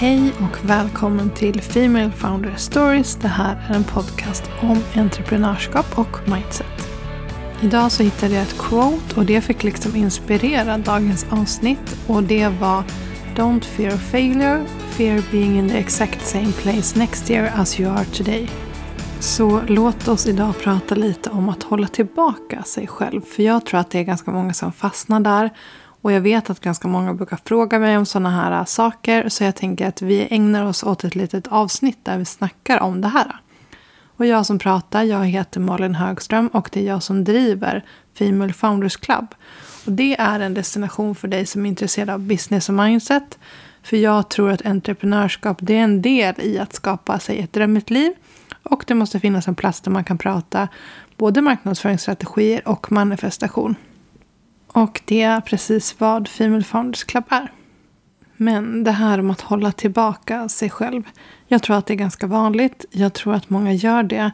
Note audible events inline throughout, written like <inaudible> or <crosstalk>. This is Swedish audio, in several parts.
Hej och välkommen till Female Founder Stories. Det här är en podcast om entreprenörskap och mindset. Idag så hittade jag ett quote och det fick liksom inspirera dagens avsnitt och det var Don't fear failure, fear being in the exact same place next year as you are today. Så låt oss idag prata lite om att hålla tillbaka sig själv. För jag tror att det är ganska många som fastnar där. Och jag vet att ganska många brukar fråga mig om sådana här äh, saker. Så jag tänker att vi ägnar oss åt ett litet avsnitt där vi snackar om det här. Och jag som pratar, jag heter Malin Högström och det är jag som driver Female Founders Club. Och det är en destination för dig som är intresserad av business och mindset. För jag tror att entreprenörskap det är en del i att skapa sig ett drömmigt liv. Och det måste finnas en plats där man kan prata både marknadsföringsstrategier och manifestation. Och det är precis vad Female Founders Club är. Men det här om att hålla tillbaka sig själv. Jag tror att det är ganska vanligt. Jag tror att många gör det.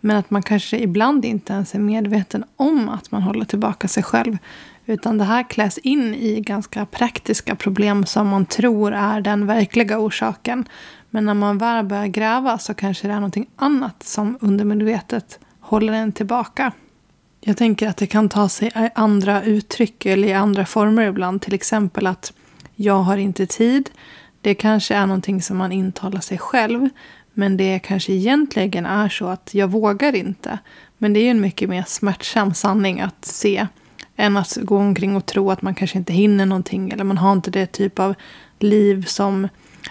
Men att man kanske ibland inte ens är medveten om att man håller tillbaka sig själv. Utan det här kläs in i ganska praktiska problem som man tror är den verkliga orsaken. Men när man väl börjar gräva så kanske det är någonting annat som undermedvetet håller en tillbaka. Jag tänker att det kan ta sig i andra uttryck eller i andra former ibland. Till exempel att jag har inte tid. Det kanske är någonting som man intalar sig själv. Men det kanske egentligen är så att jag vågar inte. Men det är ju en mycket mer smärtsam sanning att se. Än att gå omkring och tro att man kanske inte hinner någonting. Eller man har inte det typ av liv som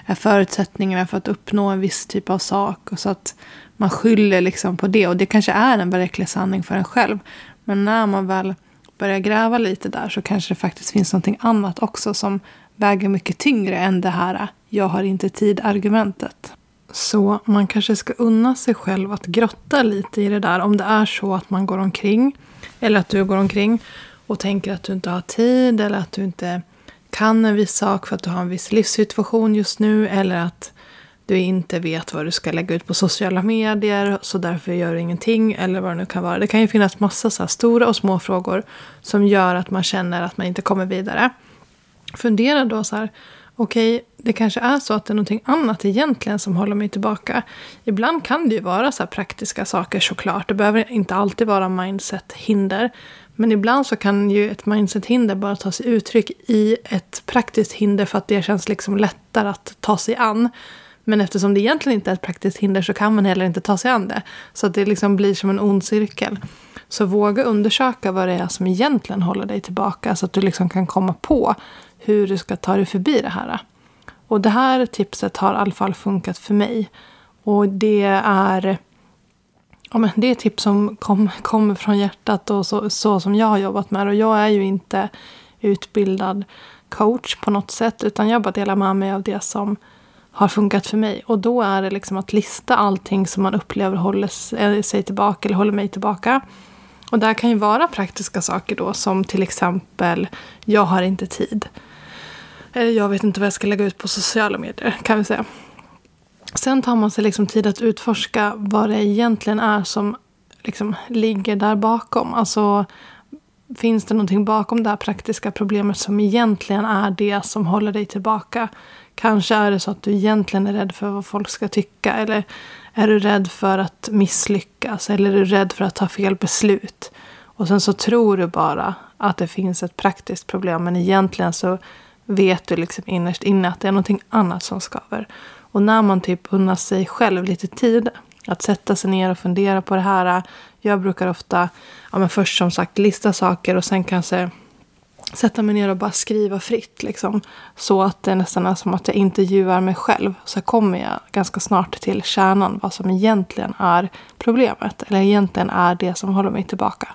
är förutsättningarna för att uppnå en viss typ av sak. Och så att man skyller liksom på det. Och det kanske är en verklig sanning för en själv. Men när man väl börjar gräva lite där så kanske det faktiskt finns någonting annat också som väger mycket tyngre än det här jag har inte tid-argumentet. Så man kanske ska unna sig själv att grotta lite i det där. Om det är så att man går omkring, eller att du går omkring och tänker att du inte har tid eller att du inte kan en viss sak för att du har en viss livssituation just nu. Eller att du inte vet vad du ska lägga ut på sociala medier så därför gör du ingenting eller vad det nu kan vara. Det kan ju finnas massa så stora och små frågor som gör att man känner att man inte kommer vidare. Fundera då så här, okej, okay, det kanske är så att det är någonting annat egentligen som håller mig tillbaka. Ibland kan det ju vara så praktiska saker såklart. Det behöver inte alltid vara mindset-hinder. Men ibland så kan ju ett mindset-hinder bara ta sig uttryck i ett praktiskt hinder för att det känns liksom lättare att ta sig an. Men eftersom det egentligen inte är ett praktiskt hinder så kan man heller inte ta sig an det. Så att det liksom blir som en ond cirkel. Så våga undersöka vad det är som egentligen håller dig tillbaka. Så att du liksom kan komma på hur du ska ta dig förbi det här. Och det här tipset har i alla fall funkat för mig. Och det är, ja men det är tips som kommer kom från hjärtat och så, så som jag har jobbat med. Och jag är ju inte utbildad coach på något sätt. Utan jag bara delar med mig av det som har funkat för mig. Och då är det liksom att lista allting som man upplever håller eh, sig tillbaka eller håller mig tillbaka. Och det kan ju vara praktiska saker då som till exempel jag har inte tid. Eller jag vet inte vad jag ska lägga ut på sociala medier kan vi säga. Sen tar man sig liksom tid att utforska vad det egentligen är som liksom ligger där bakom. Alltså finns det någonting bakom det här praktiska problemet som egentligen är det som håller dig tillbaka? Kanske är det så att du egentligen är rädd för vad folk ska tycka. Eller är du rädd för att misslyckas? Eller är du rädd för att ta fel beslut? Och sen så tror du bara att det finns ett praktiskt problem. Men egentligen så vet du liksom innerst inne att det är någonting annat som skaver. Och när man typ unnar sig själv lite tid att sätta sig ner och fundera på det här. Jag brukar ofta ja, men först som sagt lista saker och sen kanske sätta mig ner och bara skriva fritt. Liksom. Så att det nästan är som att jag intervjuar mig själv. Så kommer jag ganska snart till kärnan. Vad som egentligen är problemet. Eller egentligen är det som håller mig tillbaka.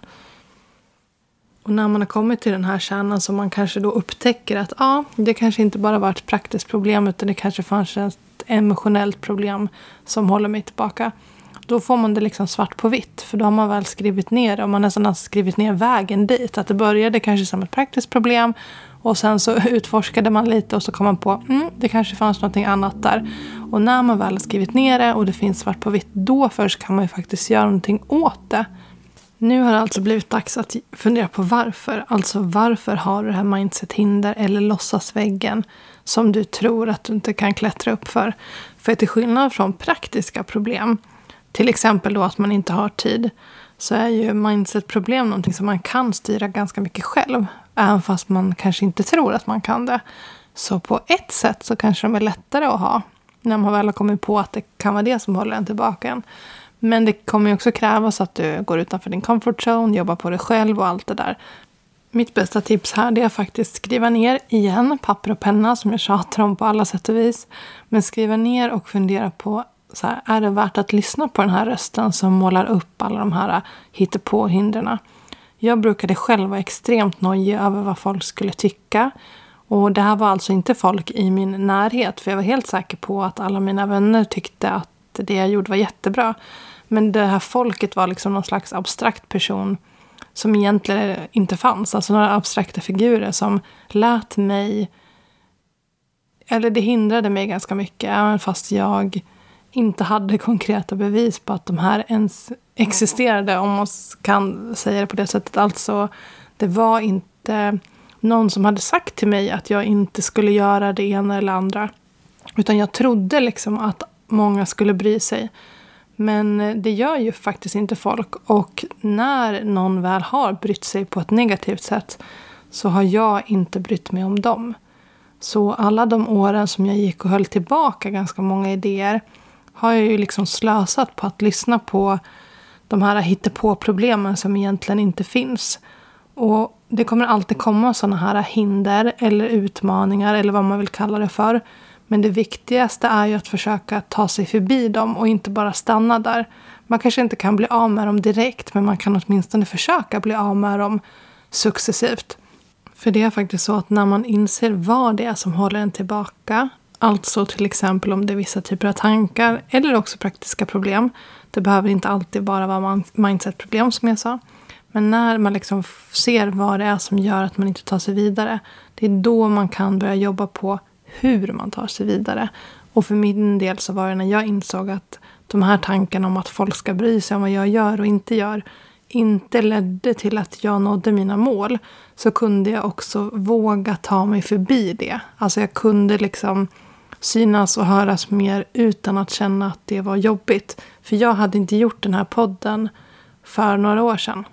Och när man har kommit till den här kärnan så man kanske då upptäcker att ja, det kanske inte bara var ett praktiskt problem utan det kanske fanns emotionellt problem som håller mig tillbaka. Då får man det liksom svart på vitt. För då har man väl skrivit ner det. Och man nästan har skrivit ner vägen dit. Att det började kanske som ett praktiskt problem. Och sen så <laughs> utforskade man lite och så kom man på mm, det kanske fanns något annat där. Och när man väl har skrivit ner det och det finns svart på vitt. Då först kan man ju faktiskt göra någonting åt det. Nu har det alltså blivit dags att fundera på varför. Alltså varför har du det här mindset-hinder eller låtsasväggen som du tror att du inte kan klättra upp för? För till skillnad från praktiska problem, till exempel då att man inte har tid, så är ju mindset-problem någonting som man kan styra ganska mycket själv. Även fast man kanske inte tror att man kan det. Så på ett sätt så kanske de är lättare att ha. När man väl har kommit på att det kan vara det som håller en tillbaka. En. Men det kommer ju också krävas att du går utanför din comfort zone, jobbar på dig själv och allt det där. Mitt bästa tips här är att faktiskt skriva ner igen, papper och penna som jag tjatar om på alla sätt och vis. Men skriva ner och fundera på så här, är det värt att lyssna på den här rösten som målar upp alla de här hittepå-hindren? Jag brukade själv vara extremt nojig över vad folk skulle tycka. Och det här var alltså inte folk i min närhet, för jag var helt säker på att alla mina vänner tyckte att det jag gjorde var jättebra. Men det här folket var liksom någon slags abstrakt person som egentligen inte fanns. Alltså några abstrakta figurer som lät mig... Eller det hindrade mig ganska mycket, även fast jag inte hade konkreta bevis på att de här ens existerade, om man kan säga det på det sättet. Alltså, det var inte någon som hade sagt till mig att jag inte skulle göra det ena eller andra. Utan jag trodde liksom att många skulle bry sig. Men eh, det gör ju faktiskt inte folk. Och när någon väl har brytt sig på ett negativt sätt så har jag inte brytt mig om dem. Så alla de åren som jag gick och höll tillbaka ganska många idéer har jag ju liksom slösat på att lyssna på de här hittepå-problemen som egentligen inte finns. Och det kommer alltid komma sådana här hinder eller utmaningar eller vad man vill kalla det för. Men det viktigaste är ju att försöka ta sig förbi dem och inte bara stanna där. Man kanske inte kan bli av med dem direkt men man kan åtminstone försöka bli av med dem successivt. För det är faktiskt så att när man inser vad det är som håller en tillbaka Alltså till exempel om det är vissa typer av tankar eller också praktiska problem. Det behöver inte alltid bara vara mindset-problem som jag sa. Men när man liksom ser vad det är som gör att man inte tar sig vidare. Det är då man kan börja jobba på hur man tar sig vidare. Och för min del så var det när jag insåg att de här tankarna om att folk ska bry sig om vad jag gör och inte gör inte ledde till att jag nådde mina mål så kunde jag också våga ta mig förbi det. Alltså jag kunde liksom synas och höras mer utan att känna att det var jobbigt. För jag hade inte gjort den här podden för några år sedan.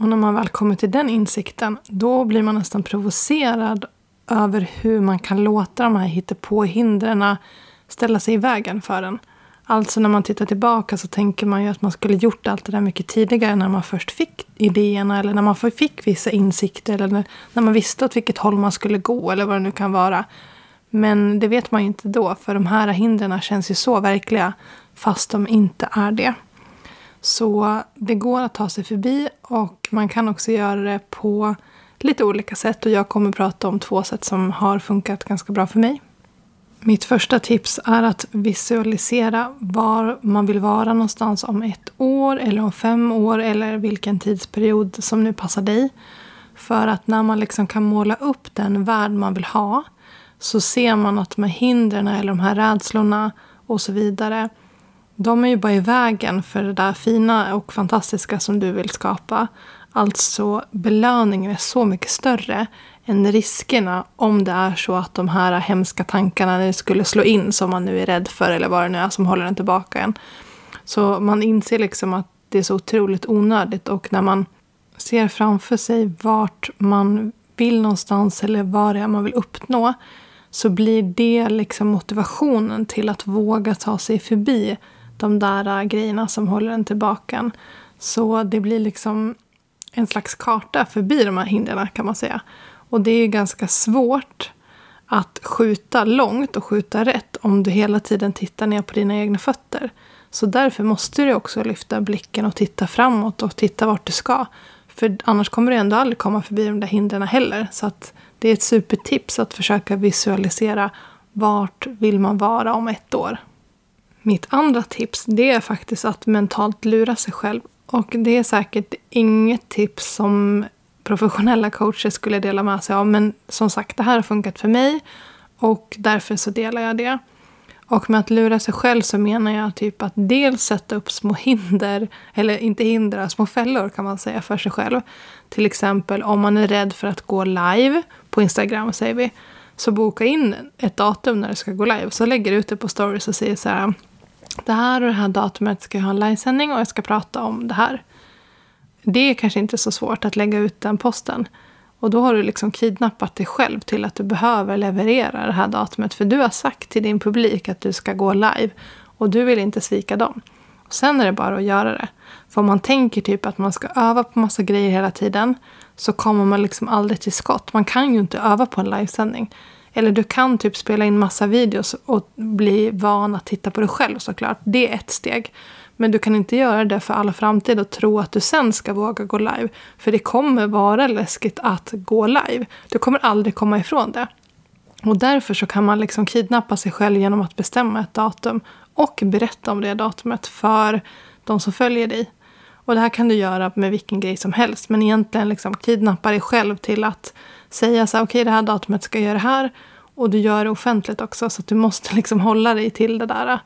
Och när man väl kommer till den insikten, då blir man nästan provocerad över hur man kan låta de här hittepåhindren ställa sig i vägen för en. Alltså när man tittar tillbaka så tänker man ju att man skulle gjort allt det där mycket tidigare när man först fick idéerna eller när man fick vissa insikter eller när man visste åt vilket håll man skulle gå eller vad det nu kan vara. Men det vet man ju inte då, för de här hindren känns ju så verkliga fast de inte är det. Så det går att ta sig förbi och man kan också göra det på lite olika sätt. Och jag kommer prata om två sätt som har funkat ganska bra för mig. Mitt första tips är att visualisera var man vill vara någonstans om ett år eller om fem år eller vilken tidsperiod som nu passar dig. För att när man liksom kan måla upp den värld man vill ha så ser man att de här hindren eller de här rädslorna och så vidare de är ju bara i vägen för det där fina och fantastiska som du vill skapa. Alltså belöningen är så mycket större än riskerna om det är så att de här hemska tankarna skulle slå in som man nu är rädd för eller vad det nu är som håller en tillbaka en. Så man inser liksom att det är så otroligt onödigt och när man ser framför sig vart man vill någonstans eller vad det är man vill uppnå så blir det liksom motivationen till att våga ta sig förbi de där grejerna som håller en tillbaka. Så det blir liksom en slags karta förbi de här hindren kan man säga. Och det är ganska svårt att skjuta långt och skjuta rätt om du hela tiden tittar ner på dina egna fötter. Så därför måste du också lyfta blicken och titta framåt och titta vart du ska. För annars kommer du ändå aldrig komma förbi de där hindren heller. Så att det är ett supertips att försöka visualisera vart vill man vara om ett år. Mitt andra tips det är faktiskt att mentalt lura sig själv. Och det är säkert inget tips som professionella coacher skulle dela med sig av. Men som sagt, det här har funkat för mig och därför så delar jag det. Och med att lura sig själv så menar jag typ att dels sätta upp små hinder, eller inte hinder, små fällor kan man säga för sig själv. Till exempel om man är rädd för att gå live på Instagram säger vi. Så boka in ett datum när du ska gå live. Så lägger du ut det på stories och säger så här. Det här och det här datumet ska jag ha en livesändning och jag ska prata om det här. Det är kanske inte så svårt att lägga ut den posten. Och då har du liksom kidnappat dig själv till att du behöver leverera det här datumet. För du har sagt till din publik att du ska gå live. Och du vill inte svika dem. Och sen är det bara att göra det. För om man tänker typ att man ska öva på massa grejer hela tiden. Så kommer man liksom aldrig till skott. Man kan ju inte öva på en livesändning. Eller du kan typ spela in massa videos och bli van att titta på dig själv såklart. Det är ett steg. Men du kan inte göra det för all framtid och tro att du sen ska våga gå live. För det kommer vara läskigt att gå live. Du kommer aldrig komma ifrån det. Och därför så kan man liksom kidnappa sig själv genom att bestämma ett datum och berätta om det datumet för de som följer dig. Och det här kan du göra med vilken grej som helst. Men egentligen liksom kidnappa dig själv till att säga så här, okej okay, det här datumet ska jag göra det här. Och du gör det offentligt också så att du måste <laughs> liksom hålla dig till det där.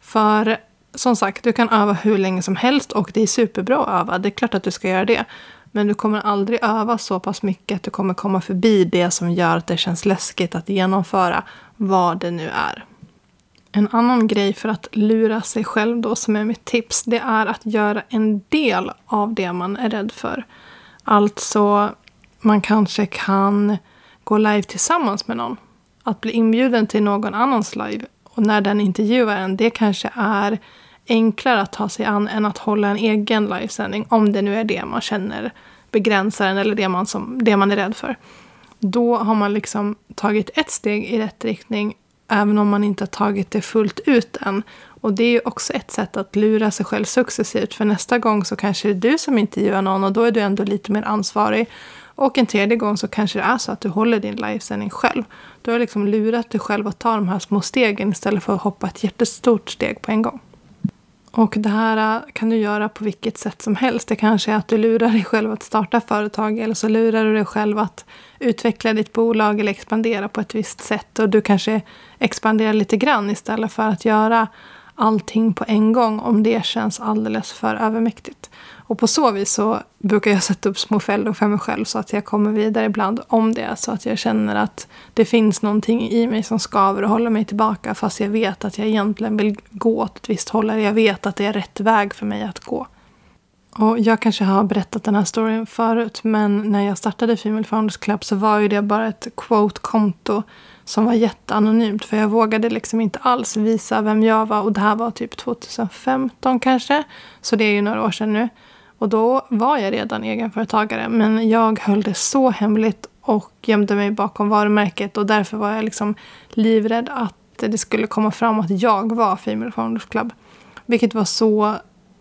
För som sagt, du kan öva hur länge som helst och det är superbra att öva. Det är klart att du ska göra det. Men du kommer aldrig öva så pass mycket att du kommer komma förbi det som gör att det känns läskigt att genomföra vad det nu är. En annan grej för att lura sig själv då som är mitt tips, det är att göra en del av det man är rädd för. Alltså, man kanske kan gå live tillsammans med någon. Att bli inbjuden till någon annans live och när den intervjuar en, det kanske är enklare att ta sig an än att hålla en egen livesändning. Om det nu är det man känner begränsar en eller det man, som, det man är rädd för. Då har man liksom tagit ett steg i rätt riktning även om man inte har tagit det fullt ut än. Och det är också ett sätt att lura sig själv successivt. För nästa gång så kanske det är du som intervjuar någon och då är du ändå lite mer ansvarig. Och en tredje gång så kanske det är så att du håller din livesändning själv. Du har liksom lurat dig själv att ta de här små stegen istället för att hoppa ett jättestort steg på en gång. Och det här äh, kan du göra på vilket sätt som helst. Det kanske är att du lurar dig själv att starta företag eller så lurar du dig själv att utveckla ditt bolag eller expandera på ett visst sätt. Och du kanske expanderar lite grann istället för att göra allting på en gång om det känns alldeles för övermäktigt. Och på så vis så brukar jag sätta upp små fällor för mig själv så att jag kommer vidare ibland om det. Så att jag känner att det finns någonting i mig som skaver och håller mig tillbaka fast jag vet att jag egentligen vill gå åt ett visst håll. Eller jag vet att det är rätt väg för mig att gå. Och jag kanske har berättat den här storyn förut men när jag startade Female Founders Club så var ju det bara ett quote-konto som var jätteanonymt. För jag vågade liksom inte alls visa vem jag var. Och det här var typ 2015 kanske. Så det är ju några år sedan nu. Och då var jag redan egenföretagare. Men jag höll det så hemligt och gömde mig bakom varumärket. Och därför var jag liksom livrädd att det skulle komma fram att jag var Female Founders Club. Vilket var så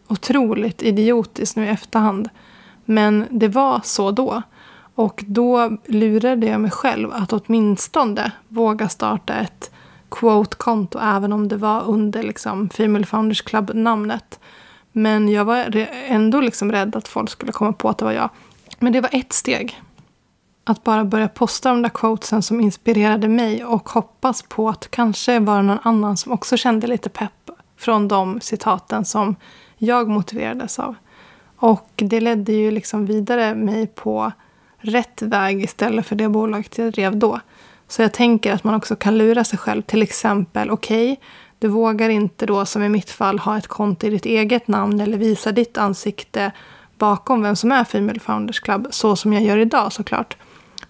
otroligt idiotiskt nu i efterhand. Men det var så då. Och då lurade jag mig själv att åtminstone våga starta ett quote-konto även om det var under liksom, Female Founders Club-namnet. Men jag var ändå liksom rädd att folk skulle komma på att det var jag. Men det var ett steg. Att bara börja posta de där quotesen som inspirerade mig och hoppas på att kanske var någon annan som också kände lite pepp från de citaten som jag motiverades av. Och det ledde ju liksom vidare mig på rätt väg istället för det bolaget jag drev då. Så jag tänker att man också kan lura sig själv. Till exempel, okej, okay, du vågar inte då som i mitt fall ha ett konto i ditt eget namn eller visa ditt ansikte bakom vem som är Female Founders Club, så som jag gör idag såklart.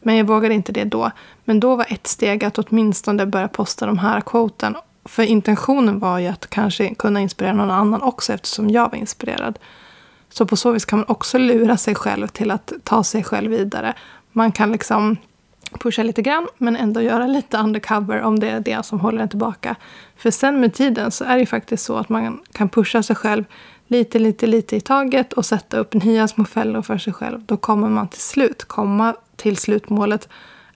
Men jag vågade inte det då. Men då var ett steg att åtminstone börja posta de här quoten. För intentionen var ju att kanske kunna inspirera någon annan också eftersom jag var inspirerad. Så på så vis kan man också lura sig själv till att ta sig själv vidare. Man kan liksom pusha lite grann men ändå göra lite undercover om det är det som håller en tillbaka. För sen med tiden så är det faktiskt så att man kan pusha sig själv lite, lite, lite i taget och sätta upp nya små fällor för sig själv. Då kommer man till slut komma till slutmålet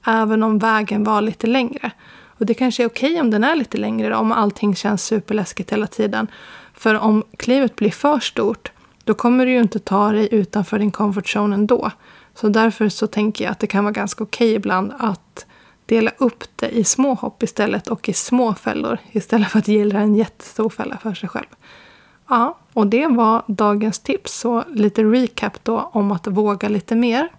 även om vägen var lite längre. Och det kanske är okej okay om den är lite längre då, om allting känns superläskigt hela tiden. För om klivet blir för stort då kommer du ju inte ta dig utanför din comfort zone ändå. Så därför så tänker jag att det kan vara ganska okej okay ibland att dela upp det i små hopp istället och i små fällor istället för att gilla en jättestor fälla för sig själv. Ja, och det var dagens tips. Så lite recap då om att våga lite mer.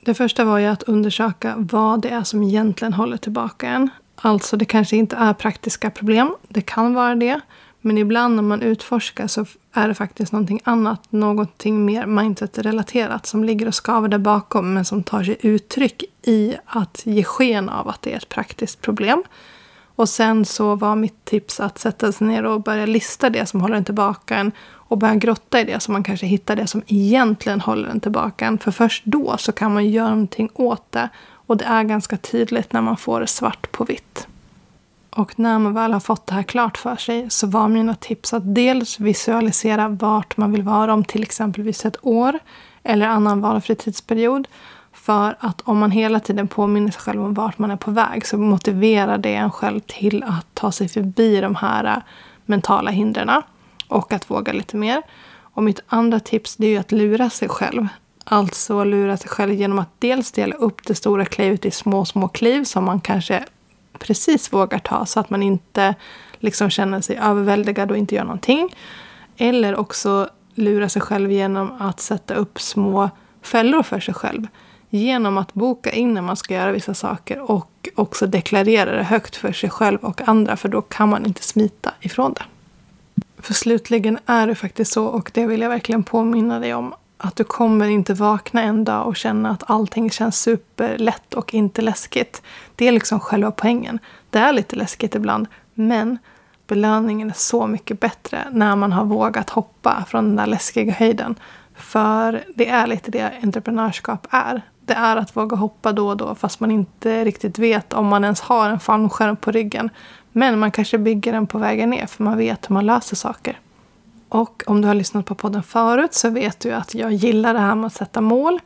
Det första var ju att undersöka vad det är som egentligen håller tillbaka en. Alltså, det kanske inte är praktiska problem. Det kan vara det. Men ibland när man utforskar så är det faktiskt någonting annat, någonting mer mindset-relaterat som ligger och skaver där bakom men som tar sig uttryck i att ge sken av att det är ett praktiskt problem. Och sen så var mitt tips att sätta sig ner och börja lista det som håller en tillbaka en och börja grotta i det så man kanske hittar det som egentligen håller en tillbaka en. För först då så kan man göra någonting åt det och det är ganska tydligt när man får det svart på vitt. Och när man väl har fått det här klart för sig så var mina tips att dels visualisera vart man vill vara om till exempelvis ett år eller annan valfri tidsperiod. För att om man hela tiden påminner sig själv om vart man är på väg så motiverar det en själv till att ta sig förbi de här eh, mentala hindren och att våga lite mer. Och mitt andra tips det är att lura sig själv. Alltså lura sig själv genom att dels dela upp det stora klivet i små, små kliv som man kanske precis vågar ta så att man inte liksom känner sig överväldigad och inte gör någonting. Eller också lura sig själv genom att sätta upp små fällor för sig själv. Genom att boka in när man ska göra vissa saker och också deklarera det högt för sig själv och andra för då kan man inte smita ifrån det. För slutligen är det faktiskt så, och det vill jag verkligen påminna dig om, att du kommer inte vakna en dag och känna att allting känns superlätt och inte läskigt. Det är liksom själva poängen. Det är lite läskigt ibland, men belöningen är så mycket bättre när man har vågat hoppa från den där läskiga höjden. För det är lite det entreprenörskap är. Det är att våga hoppa då och då fast man inte riktigt vet om man ens har en fallskärm på ryggen. Men man kanske bygger den på vägen ner för man vet hur man löser saker. Och om du har lyssnat på podden förut så vet du att jag gillar det här med att sätta mål.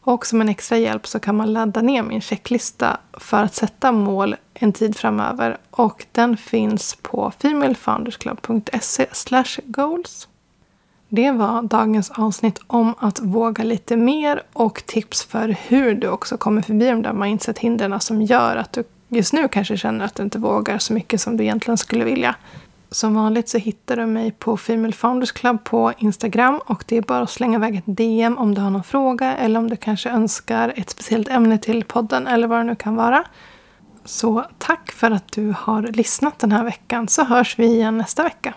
Och som en extra hjälp så kan man ladda ner min checklista för att sätta mål en tid framöver. Och den finns på femalefoundersclub.se goals. Det var dagens avsnitt om att våga lite mer och tips för hur du också kommer förbi de där mindset-hindren som gör att du just nu kanske känner att du inte vågar så mycket som du egentligen skulle vilja. Som vanligt så hittar du mig på Female Founders Club på Instagram och det är bara att slänga iväg ett DM om du har någon fråga eller om du kanske önskar ett speciellt ämne till podden eller vad det nu kan vara. Så tack för att du har lyssnat den här veckan så hörs vi igen nästa vecka.